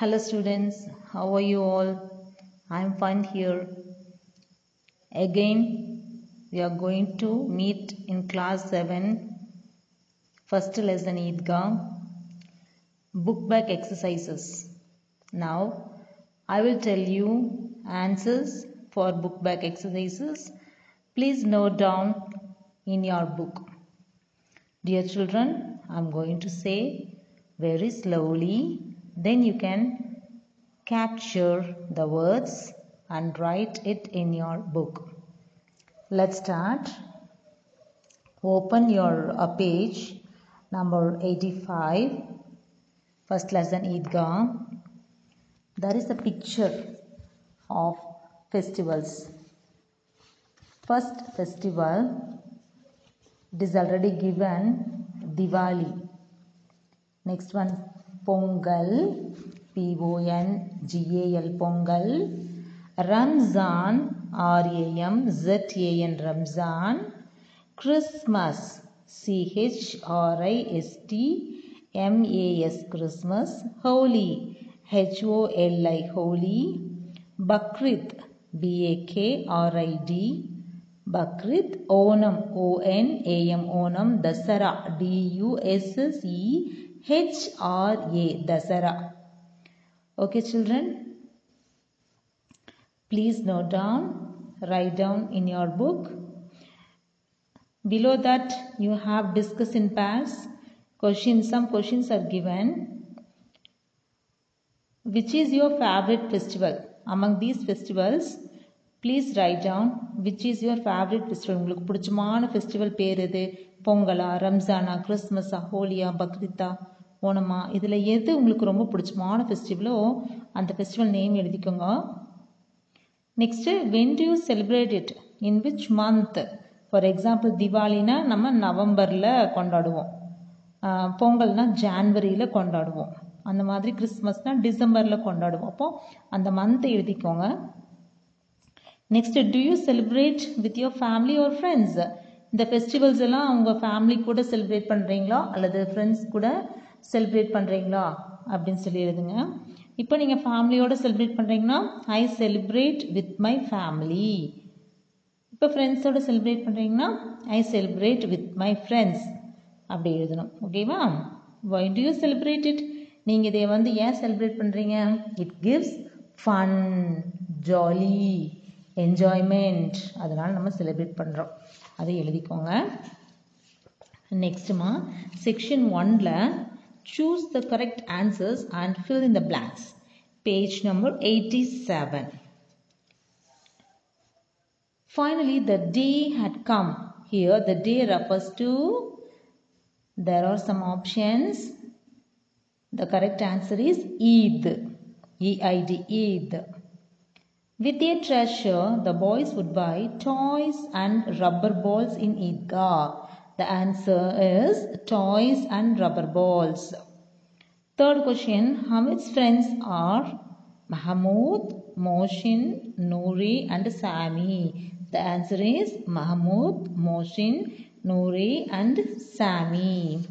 Hello students, how are you all? I am fine here. Again, we are going to meet in class 7, first lesson Eidgah, book back exercises. Now, I will tell you answers for book back exercises. Please note down in your book. Dear children, I am going to say very slowly, then you can capture the words and write it in your book. Let's start. Open your uh, page number 85, first lesson Eidgah. There is a picture of festivals. First festival, it is already given Diwali. Next one, Pongal, P O N G A L, Pongal. Ramzan, R A M Z A N, Ramzan. Christmas, C H R I S T M A S, Christmas. Holy, H O L I, Holy. Bakrid, B A K R I D. Bakrid, Onam, O N A M, Onam. Dasara, D U S S E H R A, Dasara. Okay, children? Please note down, write down in your book. Below that, you have discuss in pairs. Questions, some questions are given. Which is your favorite festival? Among these festivals, please write down which is your favorite festival. உங்களுக்கு பிடிச்சமான festival பேர் எது பொங்கலா ரம்ஜானா கிறிஸ்மஸா ஹோலியா பக்ரீத்தா ஓணமா இதில் எது உங்களுக்கு ரொம்ப பிடிச்சமான ஃபெஸ்டிவலோ அந்த ஃபெஸ்டிவல் நேம் எழுதிக்கோங்க. Next when do you celebrate it in which month for example திவாலினா நம்ம நவம்பரில் கொண்டாடுவோம். பொங்கல்னா ஜான்வரியில் கொண்டாடுவோம். அந்த மாதிரி கிறிஸ்மஸ்னால் டிசம்பரில் கொண்டாடுவோம். அப்போது அந்த மந்த்தை எழுதிக்கோங்க. Next do you celebrate with your family ஒரு ஃப்ரெண்ட்ஸ் இந்த ஃபெஸ்டிவல்ஸ் எல்லாம் உங்கள் ஃபேமிலி கூட செலிப்ரேட் பண்ணுறீங்களா அல்லது ஃப்ரெண்ட்ஸ் கூட செலிப்ரேட் பண்ணுறீங்களா அப்படின்னு சொல்லி எழுதுங்க. இப்போ நீங்கள் ஃபேமிலியோட செலிப்ரேட் பண்ணுறீங்கன்னா I celebrate with my family இப்போ ஃப்ரெண்ட்ஸோட செலிப்ரேட் பண்ணுறீங்கன்னா I celebrate with my friends அப்படி எழுதணும். ஓகேவா why? Do you celebrate it நீங்கள் இதை வந்து ஏன் செலிப்ரேட் பண்ணுறீங்க it gives fun jolly enjoyment அதனால் நம்ம செலிப்ரேட் பண்ணுறோம் அதை எழுதிக்கோங்க நெக்ஸ்ட்டுமா செக்ஷன் ஒனில் choose the correct answers and fill in the blanks page number eighty seven finally the day had come here the day refers to there are some options. The correct answer is Eid. Eid Eid. With their treasure, the boys would buy toys and rubber balls in Eidgah. The answer is toys and rubber balls. Third question, Hamid's friends are Mahmoud, Moshin, Noori and Sami. The answer is Mahmoud, Moshin, Noori and Sami.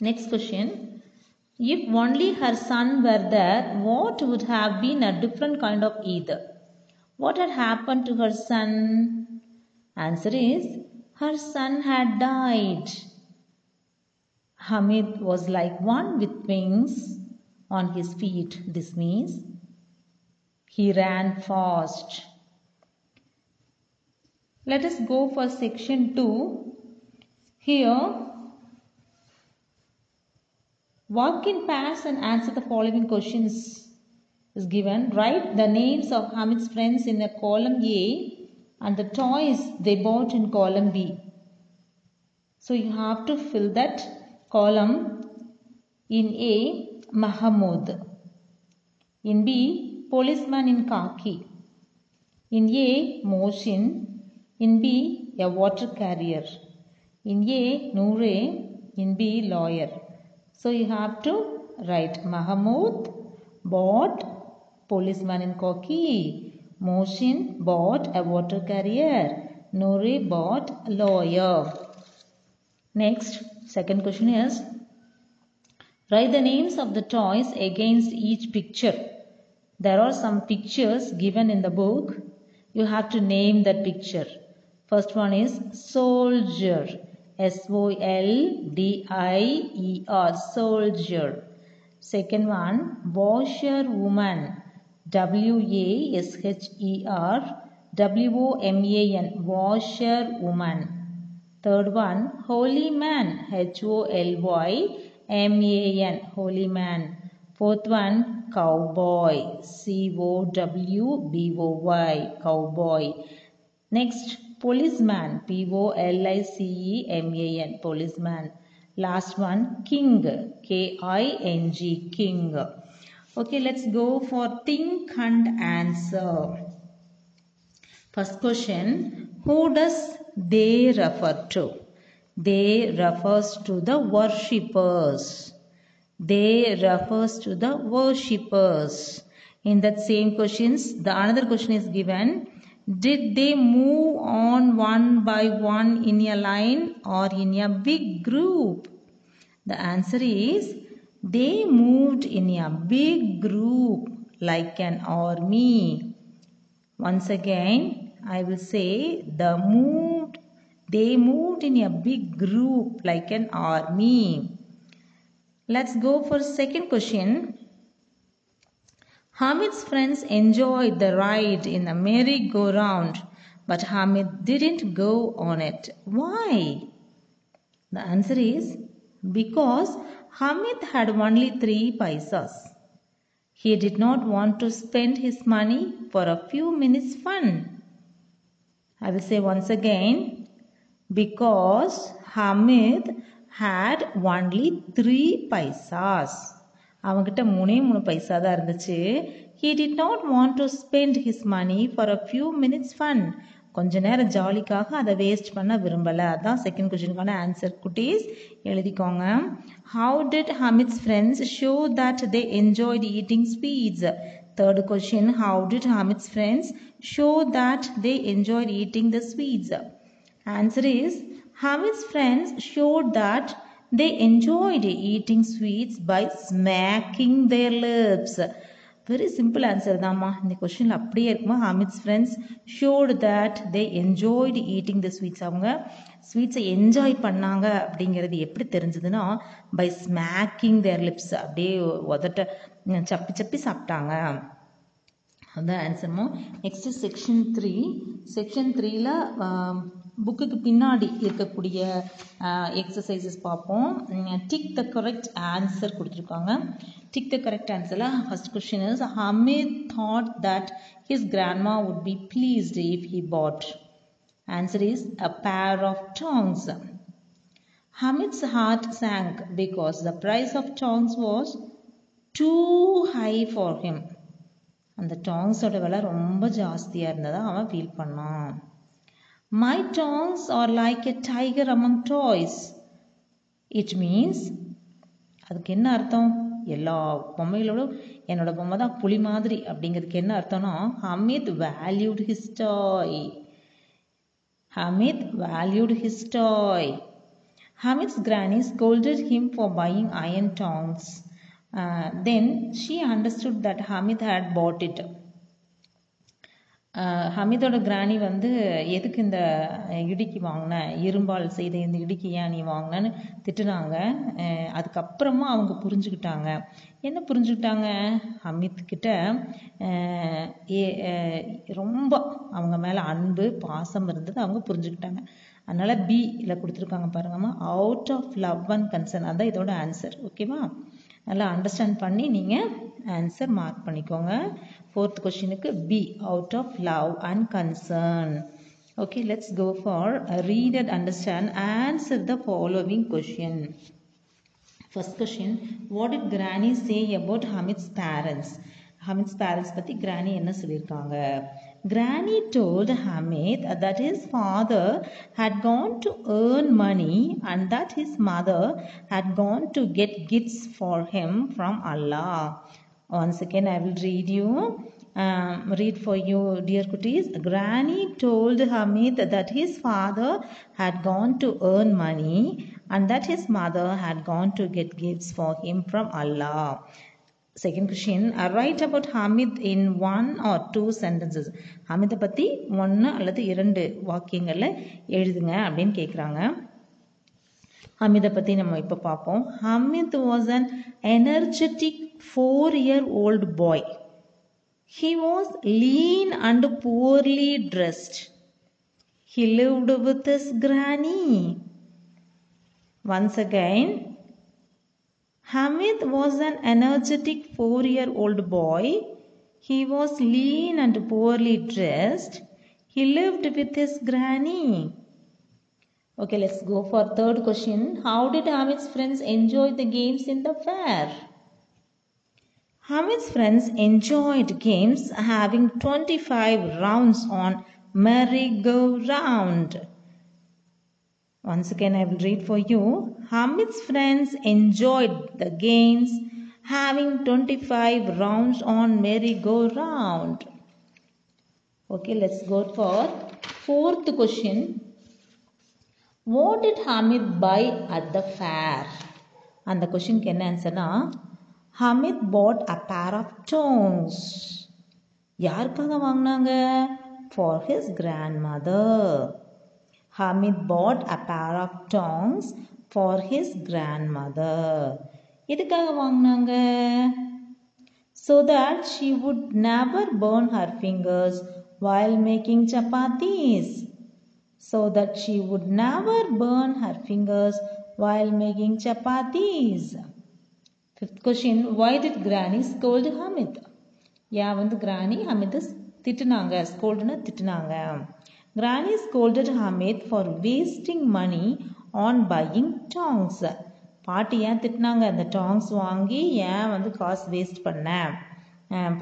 Next question. If only her son were there, what would have been a different kind of either? What had happened to her son? Answer is, her son had died. Hamid was like one with wings on his feet. This means he ran fast. Let us go for section 2. Here, Walk in pairs and answer the following questions is given. Write the names of Hamid's friends in a column A and the toys they bought in column B. So you have to fill that column in A, Mahamud. In B, policeman in khaki. In A, Moshin. In B, a water carrier. In A, Noore. In B, lawyer. So you have to write Mahmoud bought policeman in khaki. Moshin bought a water carrier. Nuri bought a lawyer. Next, second question is Write the names of the toys against each picture. There are some pictures given in the book. You have to name that picture. First one is soldier. S O L D I E R. Soldier. Second one, washer woman. W A S H E R W O M A N. Washer woman. Third one, holy man. H O L Y M A N. Holy man. Fourth one, cowboy. C O W B O Y. Cowboy. Next, policeman. P O L I C E M A N. Policeman. Last one, king. K I N G. King. Okay, let's go for think and answer. First question, who does they refer to? They refers to the worshippers. They refers to the worshippers. In that same questions, the another question is given. Did they move on one by one in a line or in a big group? The answer is they moved in a big group like an army. Once again, I will say the moved they moved in a big group like an army. Let's go for second question. Hamid's friends enjoyed the ride in the merry-go-round, but Hamid didn't go on it. Why? The answer is because Hamid had only three paisas. He did not want to spend his money for a few minutes fun. I will say once again because Hamid had only three paisas. அவன்கிட்ட மூணே மூணு பைசா தான் இருந்துச்சு. He did not want to spend his money for a few minutes fun கொஞ்ச நேரம் ஜாலிக்காக அதை waste பண்ண விரும்பலை. அதான் செகண்ட் கொஷினுக்கான ஆன்சர் குட்டீஸ். எழுதிக்கோங்க. How did Hamid's friends show that they enjoyed eating sweets third question how did Hamid's friends show that they enjoyed eating the sweets answer is Hamid's friends showed that they enjoyed eating sweets by smacking their lips. Very simple answer தான்மா. இந்த கொஷினில் அப்படியே இருக்குமா? Hamid's friends showed that they enjoyed eating the sweets அவங்க ஸ்வீட்ஸை enjoy பண்ணாங்க அப்படிங்கிறது எப்படி தெரிஞ்சதுன்னா பை ஸ்மேக்கிங் தேர் லிப்ஸ் அப்படியே உதட்ட சப்பி சப்பி சாப்பிட்டாங்க. அதுதான் ஆன்சர்மோ நெக்ஸ்ட்டு செக்ஷன் த்ரீ செக்ஷன் த்ரீயில் புக்குக்கு பின்னாடி இருக்கக்கூடிய எக்ஸசைசஸ் பார்ப்போம். டிக் த கரெக்ட் ஆன்சர் கொடுத்துருக்காங்க. Tick the correct ஆன்சரில் first question is Hamid thought that his grandma would be pleased if he bought answer is a pair of tongs Hamid's heart sank because the price of tongs was too high for him. அந்த டாங்ஸோட விலை ரொம்ப ஜாஸ்தியாக இருந்ததா அவன் feel பண்ணான். My tongs R like a tiger among toys it means அதுக்கு என்ன அர்த்தம் எல்லா பொம்மைகளோடும் என்னோட பொம்மை தான் புலி மாதிரி அப்படிங்கிறதுக்கு என்ன அர்த்தம்னா Hamid valued his toy Hamid valued his toy Hamid's granny scolded him for buying iron tongs. Uh, then she understood that Hamid had bought it. ஹமீதோட granny வந்து எதுக்கு இந்த இடுக்கி வாங்கின? இரும்பால் செய்த இந்த இடுக்கி ஏன் நீ வாங்கினன்னு திட்டுனாங்க. அதுக்கப்புறமா அவங்க புரிஞ்சுக்கிட்டாங்க. என்ன புரிஞ்சுக்கிட்டாங்க? ஹமீத் கிட்ட ரொம்ப அவங்க மேலே அன்பு பாசம் இருந்தது அவங்க புரிஞ்சுக்கிட்டாங்க. அதனால் பியில் கொடுத்துருக்காங்க பாருங்கம்மா. Out of love and concern அதான் இதோட ஆன்சர் ஓகேவா நல்லா அண்டர்ஸ்டாண்ட் பண்ணி நீங்கள் ஆன்சர் மார்க் பண்ணிக்கோங்க ஃபோர்த் கொஷினுக்கு B out of love and concern okay let's go for read and understand answer the following question first question what it granny say about Hamid's parents Hamid's parents பற்றி granny என்ன சொல்லியிருக்காங்க Granny told Hamid that his father had gone to earn money and that his mother had gone to get gifts for him from Allah. Once again, I will read you. Um, read for you, dear cuties. Granny told Hamid that his father had gone to earn money and that his mother had gone to get gifts for him from Allah. Second question write about Hamid in one or two sentences ஹமிதை பற்றி ஒன்று அல்லது இரண்டு வாக்கியங்களில் எழுதுங்க அப்படின்னு கேட்குறாங்க ஹமிதை பற்றி நம்ம இப்போ பார்ப்போம் Hamid was an energetic four year old boy he was lean and poorly dressed he lived with his granny once again Hamid was an energetic four year old boy. He was lean and poorly dressed. He lived with his granny. Okay, let's go for third question. How did Hamid's friends enjoy the games in the fair? Hamid's friends enjoyed games having 25 rounds on merry-go-round. Once again, I will read for you. Hamid's friends enjoyed the games having 25 rounds on merry-go-round. Okay, let's go for fourth question. What did Hamid buy at the fair? அந்த கொஷினுக்கு என்ன ஆன்சர்னா ஹமித் பாட் அ pair of டோங்ஸ் யாருக்காக வாங்கினாங்க for his grand mother Hamid bought a pair of tongs for his grandmother. எதுக்காக வாங்கினாங்க so that she would never burn her fingers while making chapatis. So that she would never burn her fingers while making chapatis. Fifth question Why did Granny scold Hamid? ஏன் வந்து கிராணி ஹமித் திட்டுனாங்க ஸ்கோல்டுன்னு திட்டுனாங்க granny scolded Hamid for wasting money on buying tongs பாட்டி ஏன் திட்டினாங்க? அந்த tongs வாங்கி ஏன் வந்து காசு வேஸ்ட் பண்ண?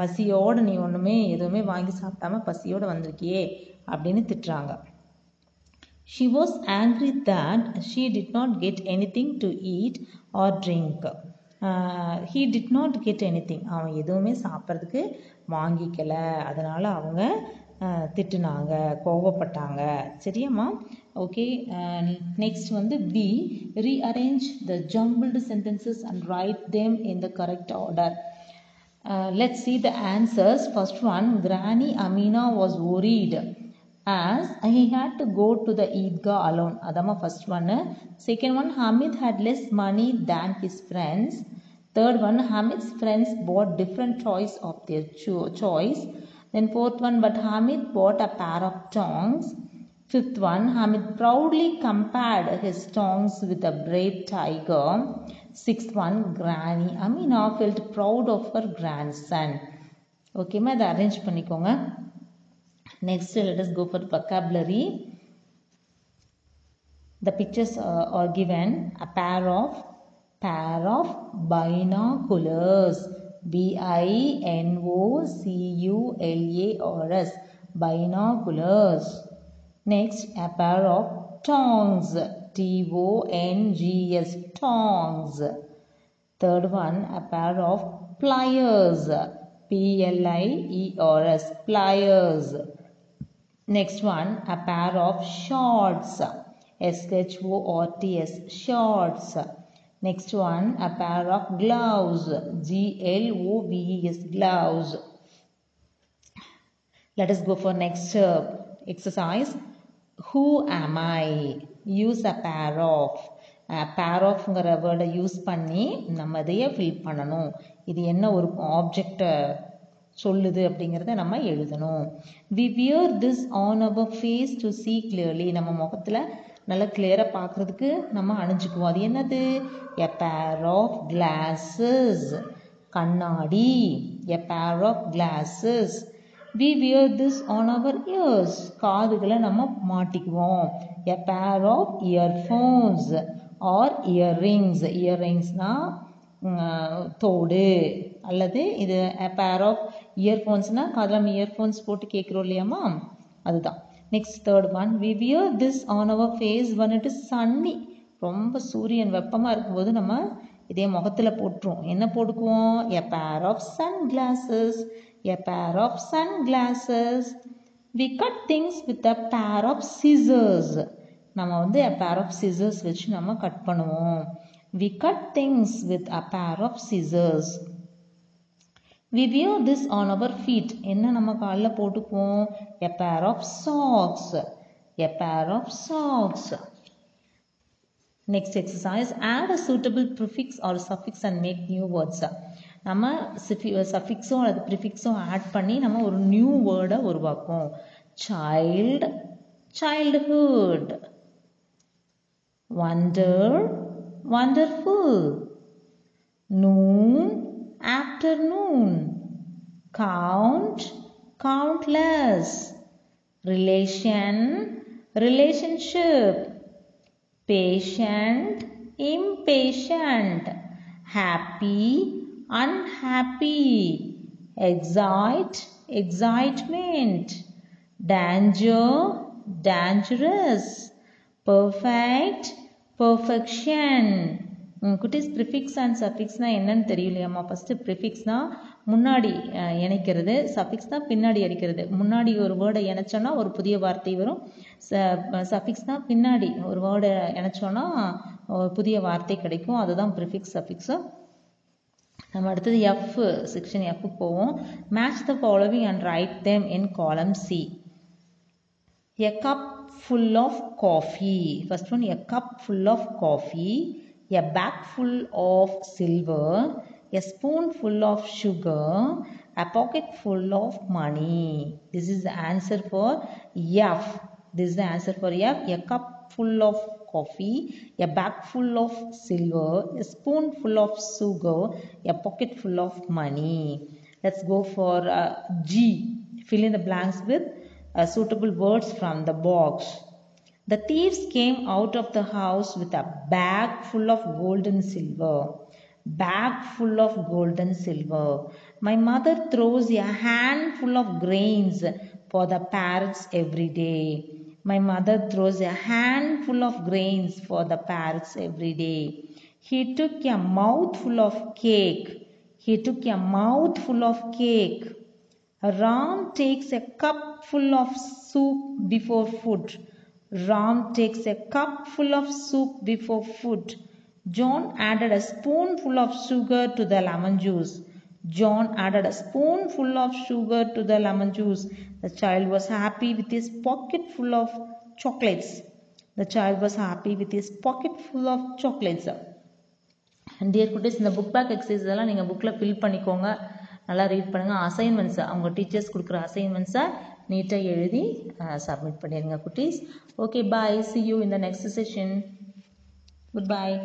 பசியோடு நீ ஒன்றுமே எதுவுமே வாங்கி சாப்பிடாம பசியோடு வந்திருக்கியே அப்படின்னு திட்டுறாங்க. She was angry that she did not get anything to eat or drink he did not get anything அவன் எதுவுமே சாப்பிட்றதுக்கு வாங்கிக்கல. அதனால் அவங்க திட்டுனாங்க கோவப்பட்டாங்க சரியாம்மா ஓகே நெக்ஸ்ட் வந்து B rearrange the jumbled sentences and write them in the correct order let see the answers first one granny Amina was worried as he had to go to the Eidgah alone. Adama first one. Second one, Hamid had less money than his friends. Third one, Hamid's friends bought different toys of their cho- choice. Then fourth one, but Hamid bought a pair of tongs. Fifth one, Hamid proudly compared his tongs with a brave tiger. Sixth one, Granny Amina felt proud of her grandson. ஓகேம்மா இதை arrange பண்ணிக்கோங்க next let us go for vocabulary the pictures uh, are given a pair of pair of binoculars b i n o c u l a r s binoculars. Next a pair of tongs. T o n g s tongs. Third one a pair of pliers. P l i e r s pliers. Next one, a pair of shorts. S-H-O-R-T-S, shorts. Next one, a pair of gloves. G-L-O-V-E-S, gloves. Let us go for next uh, exercise. Who am I? Use a pair of. பேர் ஆஃப்ங்கிற வேர்டை use பண்ணி நம்ம இதையே fill பண்ணணும் இது என்ன ஒரு ஆப்ஜெக்டை சொல்லுது அப்படிங்கிறத நம்ம எழுதணும் we wear this on our face to see clearly நம்ம முகத்தில் நல்லா கிளியராக பார்க்குறதுக்கு நம்ம அணிஞ்சுக்குவோம். அது என்னது? எ பேர் ஆஃப் கிளாஸஸ் கண்ணாடி. A pair of glasses we wear this on our ears காதுகளை நம்ம மாட்டிக்குவோம். A pair of earphones or earrings இயர்ரிங்ஸ்னால் தோடு. அல்லது இது பேர் ஆஃப் இயர்ஃபோன்ஸ்னால் காதில் நம்ம இயர்ஃபோன்ஸ் போட்டு கேட்குறோம் இல்லையாம்மா அதுதான். Next third one we wear this on our face one it is sunny ரொம்ப சூரியன் வெப்பமாக இருக்கும்போது நம்ம இதே முகத்தில் போட்டுருவோம். என்ன போட்டுக்குவோம்? எ pair of sunglasses a pair of sunglasses we cut things with a pair of scissors நம்ம வந்து எ பேர் ஆஃப் சிசர்ஸ் வச்சு நம்ம கட் பண்ணுவோம். We cut things with a pair of scissors we wear this on our feet என்ன நம்ம காலில் போட்டுப்போம் a pair of socks a pair of socks next exercise add a suitable prefix or suffix and make new words நம்ம சஃபிக்ஸோ அல்லது ப்ரிஃபிக்ஸோ add பண்ணி நம்ம ஒரு new வேர்டை உருவாக்கும் child childhood wonder wonderful noon afternoon. Count countless. Relation relationship. Patient impatient. Happy unhappy. Excite excitement. Danger dangerous. Perfect perfection குட்டீஸ் prefix and சஃபிக்ஸ்னால் என்னன்னு தெரியலையாம்மா. ஃபஸ்ட்டு ப்ரிஃபிக்ஸ்னால் முன்னாடி இணைக்கிறது சஃபிக்ஸ்னால் பின்னாடி அடிக்கிறது. முன்னாடி ஒரு வேர்டை இணைச்சோன்னா ஒரு புதிய வார்த்தை வரும். ச சஃபிக்ஸ்னால் பின்னாடி ஒரு வேர்டை இணைச்சோன்னா ஒரு புதிய வார்த்தை கிடைக்கும். அதுதான் ப்ரிஃபிக்ஸ் சஃபிக்ஸு நம்ம அடுத்தது எஃப் செக்ஷன் எஃப் போவோம். Match the following and write them in column C a cup full of coffee first one a cup full of coffee a bag full of silver a spoon full of sugar a pocket full of money. This is the answer for f. This is the answer for f. A cup full of coffee a bag full of silver a spoon full of sugar a pocket full of money. Let's go for uh, g. Fill in the blanks with uh, suitable words from the box. The thieves came out of the house with a bag full of gold and silver. Bag full of gold and silver. My mother throws a handful of grains for the parrots every day. My mother throws a handful of grains for the parrots every day. He took a mouthful of cake. He took a mouthful of cake. Ram takes a cup full of soup before food. Ram takes a cup full of soup before food. John added a spoonful of sugar to the lemon juice. John added a spoonful of sugar to the lemon juice. The child was happy with his pocket full of chocolates. The child was happy with his pocket full of chocolates. Dear குட்டீஸ் இந்த book back exercise எல்லாம் நீங்கள் புக்கில் fill பண்ணிக்கோங்க நல்லா read பண்ணுங்கள் அசைன்மெண்ட்ஸை அவங்க teachers கொடுக்குற அசைன்மெண்ட்ஸை நீட்டாக எழுதி சப்மிட் பண்ணிடுங்க குட்டீஸ். ஓகே பாய் சி யூ இந்த நெக்ஸ்ட் செஷன் குட் பாய்